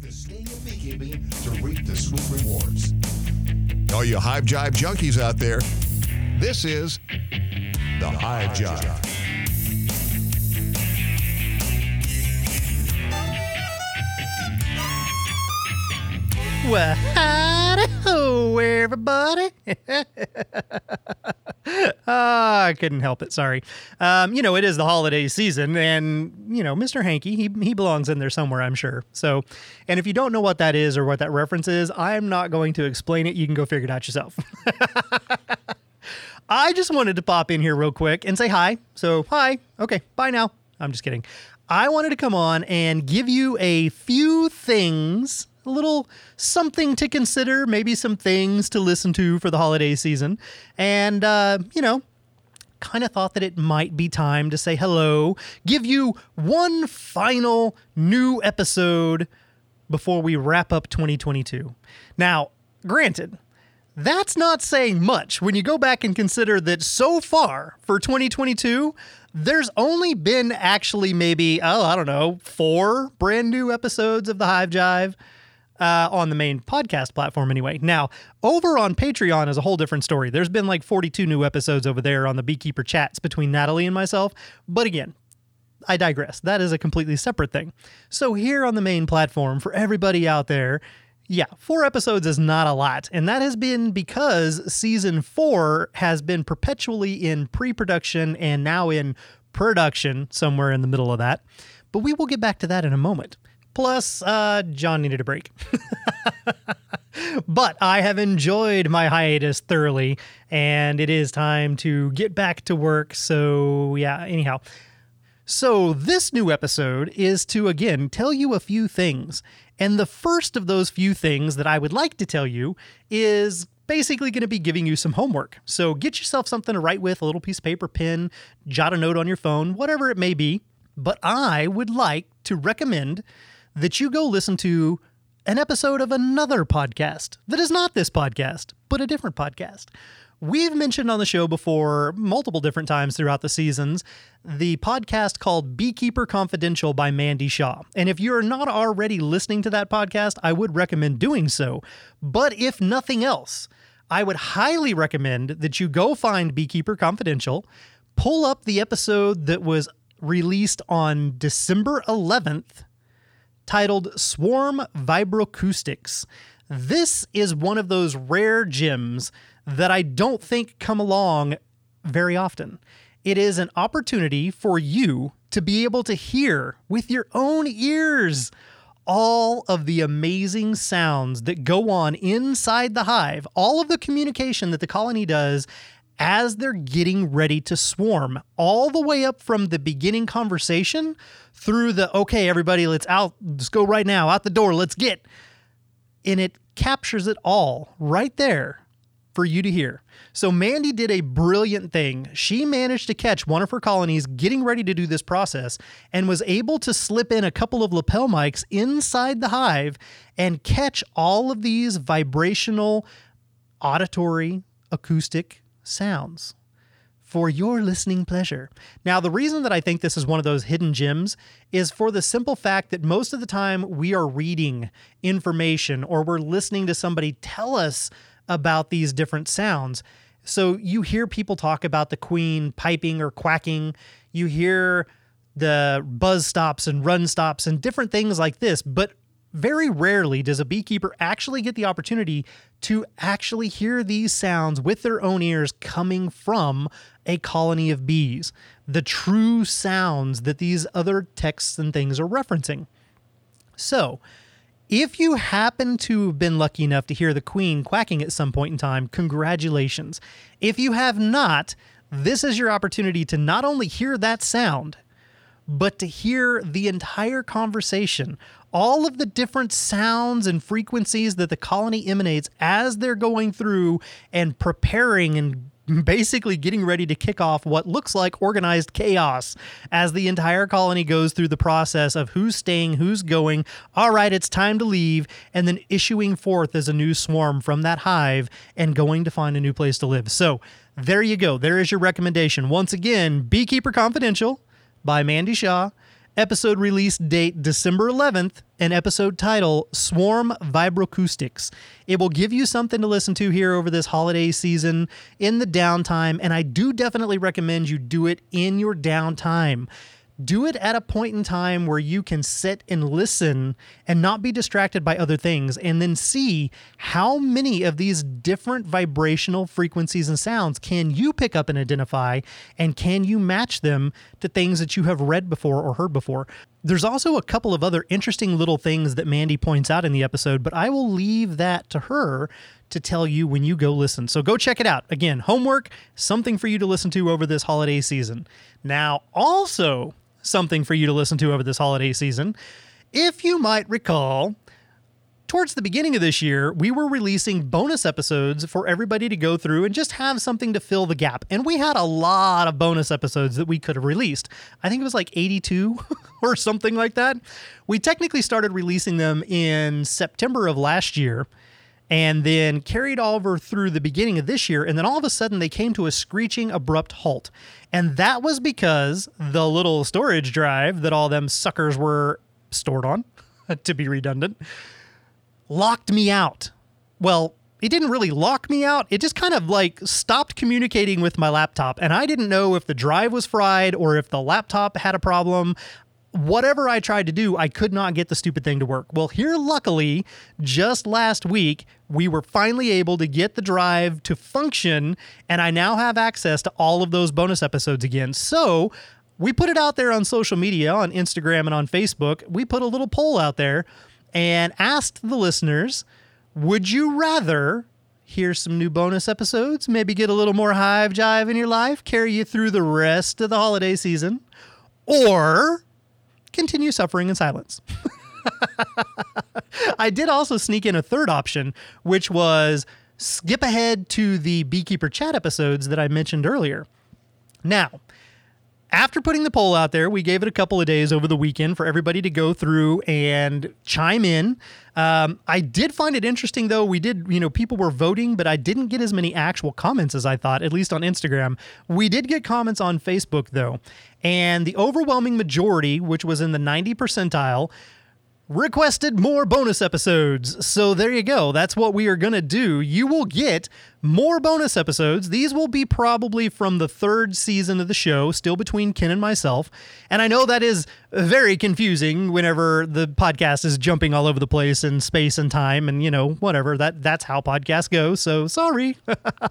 The sting of to reap the sweet rewards. All you Hive Jive junkies out there, this is the Hive Jive. Well, howdy-ho, everybody. Ah, I couldn't help it. Sorry. Um, you know, it is the holiday season, and you know, Mr. Hanky, he he belongs in there somewhere, I'm sure. So, and if you don't know what that is or what that reference is, I'm not going to explain it. You can go figure it out yourself. I just wanted to pop in here real quick and say hi. So, hi. Okay, bye now. I'm just kidding. I wanted to come on and give you a few things, a little something to consider, maybe some things to listen to for the holiday season. And, uh, you know, kind of thought that it might be time to say hello, give you one final new episode before we wrap up 2022. Now, granted, that's not saying much when you go back and consider that so far for 2022, there's only been actually maybe, oh, I don't know, four brand new episodes of the Hive Jive uh, on the main podcast platform anyway. Now, over on Patreon is a whole different story. There's been like 42 new episodes over there on the Beekeeper chats between Natalie and myself. But again, I digress. That is a completely separate thing. So, here on the main platform, for everybody out there, yeah, four episodes is not a lot. And that has been because season four has been perpetually in pre production and now in production, somewhere in the middle of that. But we will get back to that in a moment. Plus, uh, John needed a break. but I have enjoyed my hiatus thoroughly, and it is time to get back to work. So, yeah, anyhow. So, this new episode is to again tell you a few things. And the first of those few things that I would like to tell you is basically going to be giving you some homework. So, get yourself something to write with, a little piece of paper, pen, jot a note on your phone, whatever it may be. But I would like to recommend that you go listen to an episode of another podcast that is not this podcast, but a different podcast. We've mentioned on the show before, multiple different times throughout the seasons, the podcast called Beekeeper Confidential by Mandy Shaw. And if you're not already listening to that podcast, I would recommend doing so. But if nothing else, I would highly recommend that you go find Beekeeper Confidential, pull up the episode that was released on December 11th, titled Swarm Vibroacoustics. This is one of those rare gems that I don't think come along very often. It is an opportunity for you to be able to hear with your own ears all of the amazing sounds that go on inside the hive, all of the communication that the colony does as they're getting ready to swarm, all the way up from the beginning conversation through the okay, everybody, let's out, let's go right now, out the door, let's get. And it captures it all right there for you to hear. So Mandy did a brilliant thing. She managed to catch one of her colonies getting ready to do this process and was able to slip in a couple of lapel mics inside the hive and catch all of these vibrational, auditory, acoustic sounds for your listening pleasure. Now, the reason that I think this is one of those hidden gems is for the simple fact that most of the time we are reading information or we're listening to somebody tell us about these different sounds. So you hear people talk about the queen piping or quacking, you hear the buzz stops and run stops and different things like this, but very rarely does a beekeeper actually get the opportunity to actually hear these sounds with their own ears coming from a colony of bees, the true sounds that these other texts and things are referencing. So, if you happen to have been lucky enough to hear the queen quacking at some point in time, congratulations. If you have not, this is your opportunity to not only hear that sound, but to hear the entire conversation, all of the different sounds and frequencies that the colony emanates as they're going through and preparing and basically getting ready to kick off what looks like organized chaos as the entire colony goes through the process of who's staying, who's going. All right, it's time to leave, and then issuing forth as a new swarm from that hive and going to find a new place to live. So, there you go. There is your recommendation. Once again, Beekeeper Confidential by Mandy Shaw. Episode release date December 11th, and episode title Swarm Vibroacoustics. It will give you something to listen to here over this holiday season in the downtime, and I do definitely recommend you do it in your downtime do it at a point in time where you can sit and listen and not be distracted by other things and then see how many of these different vibrational frequencies and sounds can you pick up and identify and can you match them to things that you have read before or heard before there's also a couple of other interesting little things that Mandy points out in the episode but I will leave that to her to tell you when you go listen. So go check it out. Again, homework, something for you to listen to over this holiday season. Now, also, something for you to listen to over this holiday season. If you might recall, towards the beginning of this year, we were releasing bonus episodes for everybody to go through and just have something to fill the gap. And we had a lot of bonus episodes that we could have released. I think it was like 82 or something like that. We technically started releasing them in September of last year and then carried over through the beginning of this year. And then all of a sudden, they came to a screeching, abrupt halt. And that was because the little storage drive that all them suckers were stored on, to be redundant, locked me out. Well, it didn't really lock me out. It just kind of like stopped communicating with my laptop. And I didn't know if the drive was fried or if the laptop had a problem whatever I tried to do, I could not get the stupid thing to work. Well, here, luckily, just last week, we were finally able to get the drive to function, and I now have access to all of those bonus episodes again. So, we put it out there on social media, on Instagram and on Facebook. We put a little poll out there and asked the listeners Would you rather hear some new bonus episodes, maybe get a little more hive jive in your life, carry you through the rest of the holiday season? Or continue suffering in silence. I did also sneak in a third option, which was skip ahead to the beekeeper chat episodes that I mentioned earlier. Now, after putting the poll out there, we gave it a couple of days over the weekend for everybody to go through and chime in. Um, I did find it interesting, though. We did, you know, people were voting, but I didn't get as many actual comments as I thought, at least on Instagram. We did get comments on Facebook, though. And the overwhelming majority, which was in the 90 percentile, requested more bonus episodes. So there you go. That's what we are going to do. You will get more bonus episodes. These will be probably from the third season of the show, still between Ken and myself. And I know that is very confusing whenever the podcast is jumping all over the place in space and time and, you know, whatever. That that's how podcasts go. So sorry.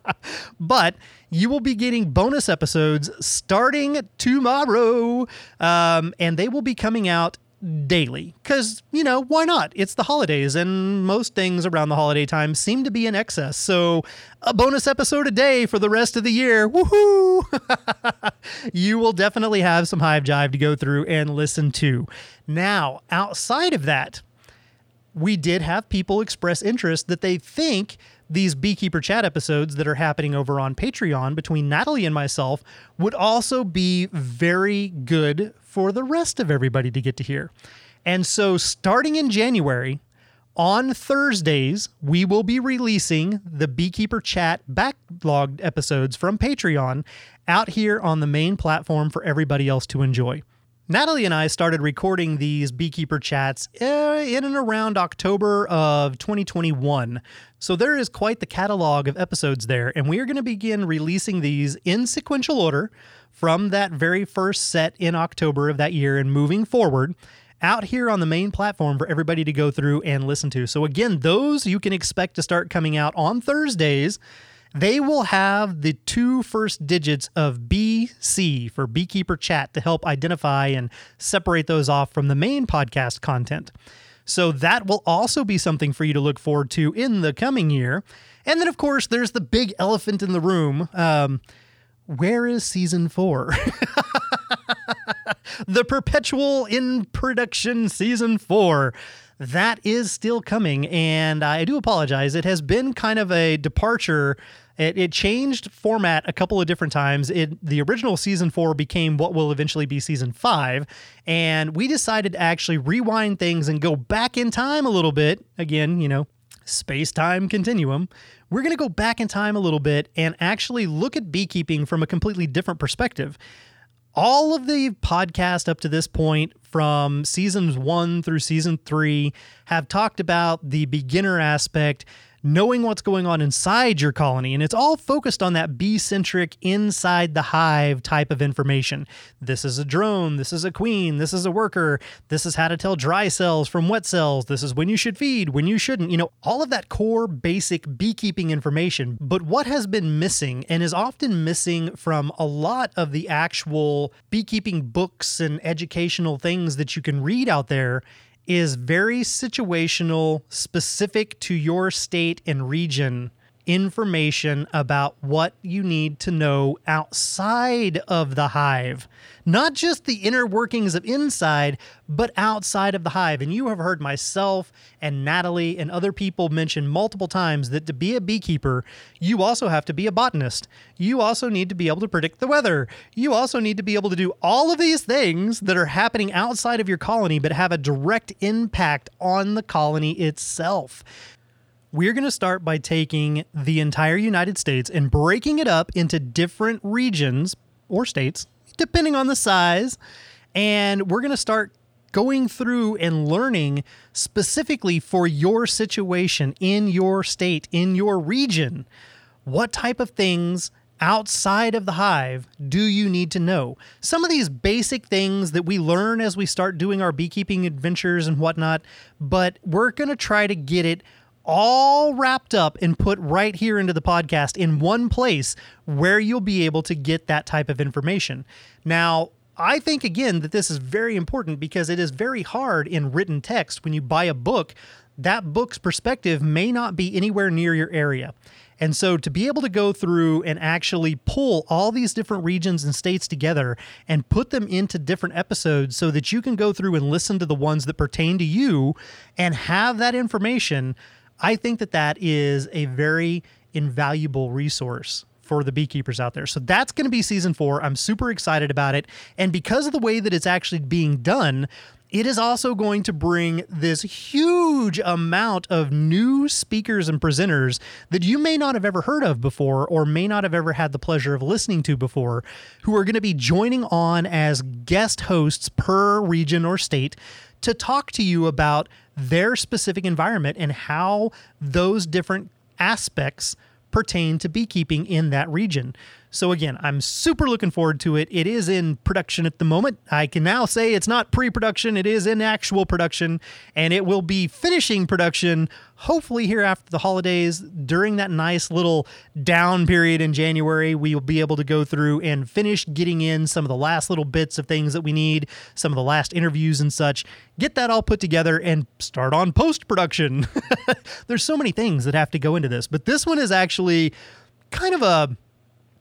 but you will be getting bonus episodes starting tomorrow. Um, and they will be coming out daily. Because you know why not? It's the holidays and most things around the holiday time seem to be in excess. So a bonus episode a day for the rest of the year. Woohoo! You will definitely have some hive jive to go through and listen to. Now outside of that we did have people express interest that they think these beekeeper chat episodes that are happening over on Patreon between Natalie and myself would also be very good for the rest of everybody to get to hear. And so, starting in January, on Thursdays, we will be releasing the Beekeeper Chat backlogged episodes from Patreon out here on the main platform for everybody else to enjoy. Natalie and I started recording these beekeeper chats eh, in and around October of 2021. So there is quite the catalog of episodes there, and we are going to begin releasing these in sequential order from that very first set in October of that year and moving forward out here on the main platform for everybody to go through and listen to. So again, those you can expect to start coming out on Thursdays they will have the two first digits of BC for Beekeeper Chat to help identify and separate those off from the main podcast content. So that will also be something for you to look forward to in the coming year. And then, of course, there's the big elephant in the room. Um, where is season four? the perpetual in production season four that is still coming. And I do apologize. It has been kind of a departure it, it changed format a couple of different times. It the original season four became what will eventually be season five, and we decided to actually rewind things and go back in time a little bit. Again, you know, space time continuum. We're going to go back in time a little bit and actually look at beekeeping from a completely different perspective. all of the podcast up to this point from seasons one through season three have talked about the beginner aspect knowing what's going on inside your colony. And it's all focused on that bee centric inside the hive type of information. This is a drone. This is a queen. This is a worker. This is how to tell dry cells from wet cells. This is when you should feed, when you shouldn't. You know, all of that core basic beekeeping information. But what has been missing and is often missing from a lot of the actual beekeeping books and educational things that you can read out there is very situational, specific to your state and region information about what you need to know outside of the hive. Not just the inner workings of inside, but outside of the hive. And you have heard myself and Natalie and other people mention multiple times that to be a beekeeper, you also have to be a botanist. You also need to be able to predict the weather. You also need to be able to do all of these things that are happening outside of your colony, but have a direct impact on the colony itself we're going to start by taking the entire United States and breaking it up into different regions or states, depending on the size. And we're going to start going through and learning specifically for your situation in your state, in your region, what type of things outside of the hive do you need to know? Some of these basic things that we learn as we start doing our beekeeping adventures and whatnot, but we're going to try to get it all wrapped up and put right here into the podcast in one place where you'll be able to get that type of information. Now, I think again that this is very important because it is very hard in written text when you buy a book, that book's perspective may not be anywhere near your area. And so to be able to go through and actually pull all these different regions and states together and put them into different episodes so that you can go through and listen to the ones that pertain to you and have that information I think that that is a very invaluable resource for the beekeepers out there. So that's going to be season four. I'm super excited about it. And because of the way that it's actually being done, it is also going to bring this huge amount of new speakers and presenters that you may not have ever heard of before or may not have ever had the pleasure of listening to before, who are going to be joining on as guest hosts per region or state to talk to you about their specific environment and how those different aspects pertain to beekeeping in that region. So again, I'm super looking forward to it. It is in production at the moment. I can now say it's not pre-production, it is in actual production and it will be finishing production hopefully here after the holidays during that nice little down period in January, we will be able to go through and finish getting in some of the last little bits of things that we need, some of the last interviews and such, get that all put together and start on post production. There's so many things that have to go into this, but this one is actually kind of a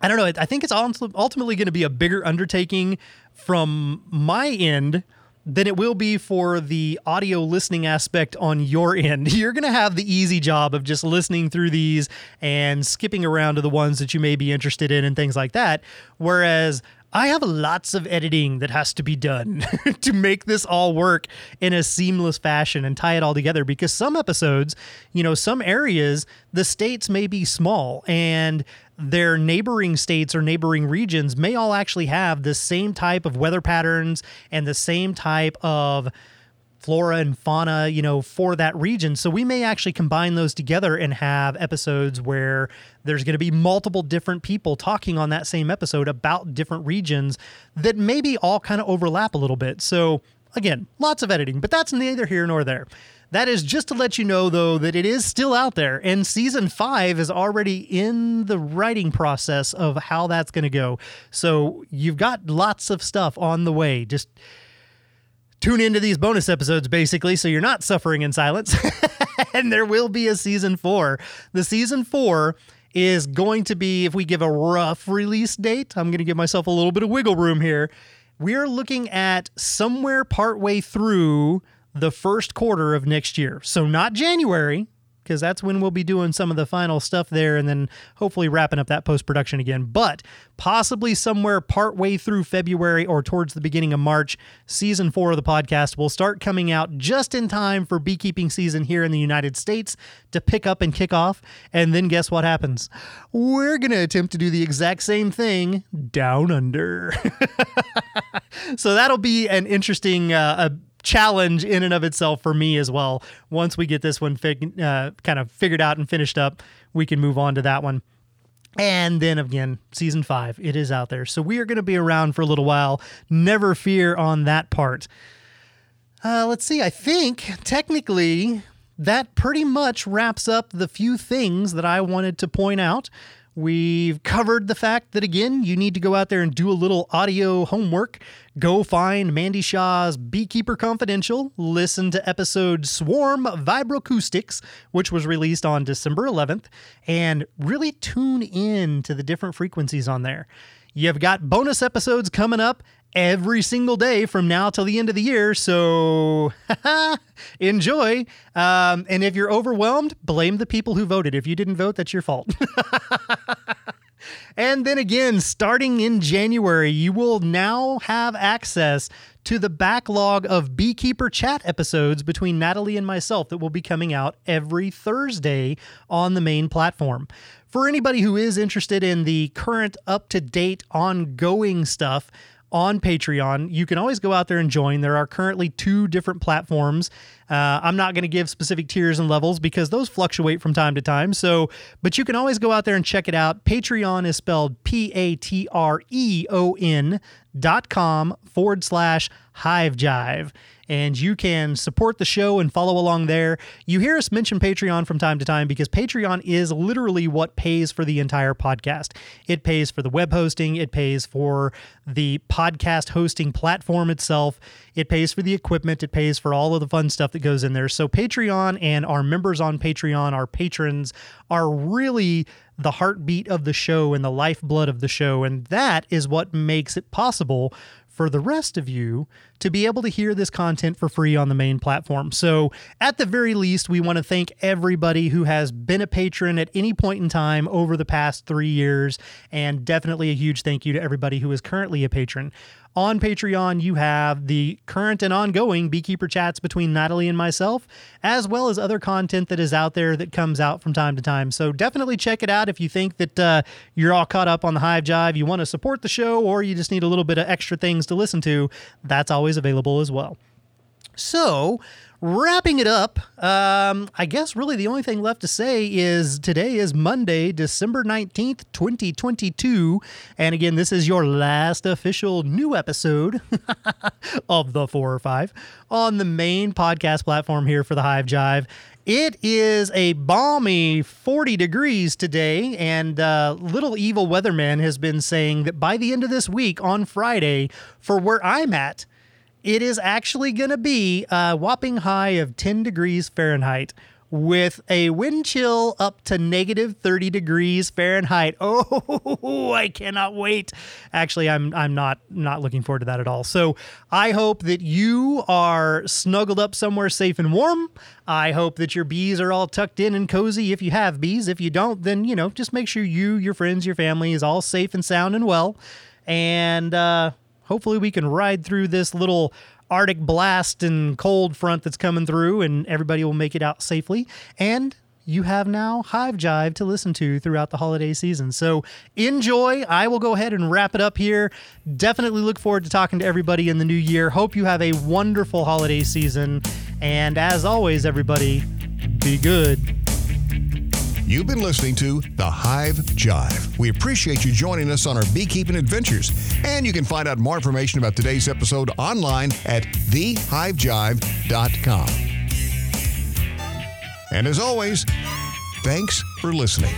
I don't know. I think it's ultimately going to be a bigger undertaking from my end than it will be for the audio listening aspect on your end. You're going to have the easy job of just listening through these and skipping around to the ones that you may be interested in and things like that. Whereas I have lots of editing that has to be done to make this all work in a seamless fashion and tie it all together because some episodes, you know, some areas, the states may be small and their neighboring states or neighboring regions may all actually have the same type of weather patterns and the same type of flora and fauna, you know, for that region. So we may actually combine those together and have episodes where there's going to be multiple different people talking on that same episode about different regions that maybe all kind of overlap a little bit. So again, lots of editing, but that's neither here nor there. That is just to let you know, though, that it is still out there, and season five is already in the writing process of how that's going to go. So you've got lots of stuff on the way. Just tune into these bonus episodes, basically, so you're not suffering in silence. and there will be a season four. The season four is going to be, if we give a rough release date, I'm going to give myself a little bit of wiggle room here. We're looking at somewhere partway through the first quarter of next year. So not January, because that's when we'll be doing some of the final stuff there and then hopefully wrapping up that post production again. But possibly somewhere partway through February or towards the beginning of March, season four of the podcast will start coming out just in time for beekeeping season here in the United States to pick up and kick off. And then guess what happens? We're going to attempt to do the exact same thing down under. so that'll be an interesting uh, a challenge in and of itself for me as well. Once we get this one fig- uh, kind of figured out and finished up, we can move on to that one. And then again, season five, it is out there. So we are going to be around for a little while. Never fear on that part. Uh, let's see. I think technically that pretty much wraps up the few things that I wanted to point out. We've covered the fact that, again, you need to go out there and do a little audio homework. Go find Mandy Shaw's Beekeeper Confidential, listen to episode Swarm Vibroacoustics, which was released on December 11th, and really tune in to the different frequencies on there. You've got bonus episodes coming up every single day from now till the end of the year. So enjoy. Um, and if you're overwhelmed, blame the people who voted. If you didn't vote, that's your fault. and then again, starting in January, you will now have access to the backlog of Beekeeper chat episodes between Natalie and myself that will be coming out every Thursday on the main platform. For anybody who is interested in the current, up to date, ongoing stuff, on Patreon. You can always go out there and join. There are currently two different platforms. Uh, I'm not going to give specific tiers and levels because those fluctuate from time to time. So, but you can always go out there and check it out. Patreon is spelled P A T R E O N dot com forward slash hive jive and you can support the show and follow along there. You hear us mention Patreon from time to time because Patreon is literally what pays for the entire podcast. It pays for the web hosting, it pays for the podcast hosting platform itself, it pays for the equipment, it pays for all of the fun stuff that goes in there. So, Patreon and our members on Patreon, our patrons, are really the heartbeat of the show and the lifeblood of the show. And that is what makes it possible for the rest of you to be able to hear this content for free on the main platform. So, at the very least, we want to thank everybody who has been a patron at any point in time over the past three years, and definitely a huge thank you to everybody who is currently a patron. On Patreon, you have the current and ongoing beekeeper chats between Natalie and myself, as well as other content that is out there that comes out from time to time. So definitely check it out if you think that uh, you're all caught up on the Hive Jive, you want to support the show, or you just need a little bit of extra things to listen to. That's always available as well. So, wrapping it up, um, I guess really the only thing left to say is today is Monday, December 19th, 2022. And again, this is your last official new episode of the four or five on the main podcast platform here for the Hive Jive. It is a balmy 40 degrees today, and uh, little evil weatherman has been saying that by the end of this week on Friday, for where I'm at, it is actually going to be a whopping high of 10 degrees Fahrenheit with a wind chill up to negative 30 degrees Fahrenheit. Oh, I cannot wait. Actually, I'm I'm not not looking forward to that at all. So, I hope that you are snuggled up somewhere safe and warm. I hope that your bees are all tucked in and cozy if you have bees. If you don't, then, you know, just make sure you, your friends, your family is all safe and sound and well. And uh hopefully we can ride through this little Arctic blast and cold front that's coming through, and everybody will make it out safely. And you have now Hive Jive to listen to throughout the holiday season. So enjoy. I will go ahead and wrap it up here. Definitely look forward to talking to everybody in the new year. Hope you have a wonderful holiday season. And as always, everybody, be good. You've been listening to The Hive Jive. We appreciate you joining us on our beekeeping adventures. And you can find out more information about today's episode online at thehivejive.com. And as always, thanks for listening.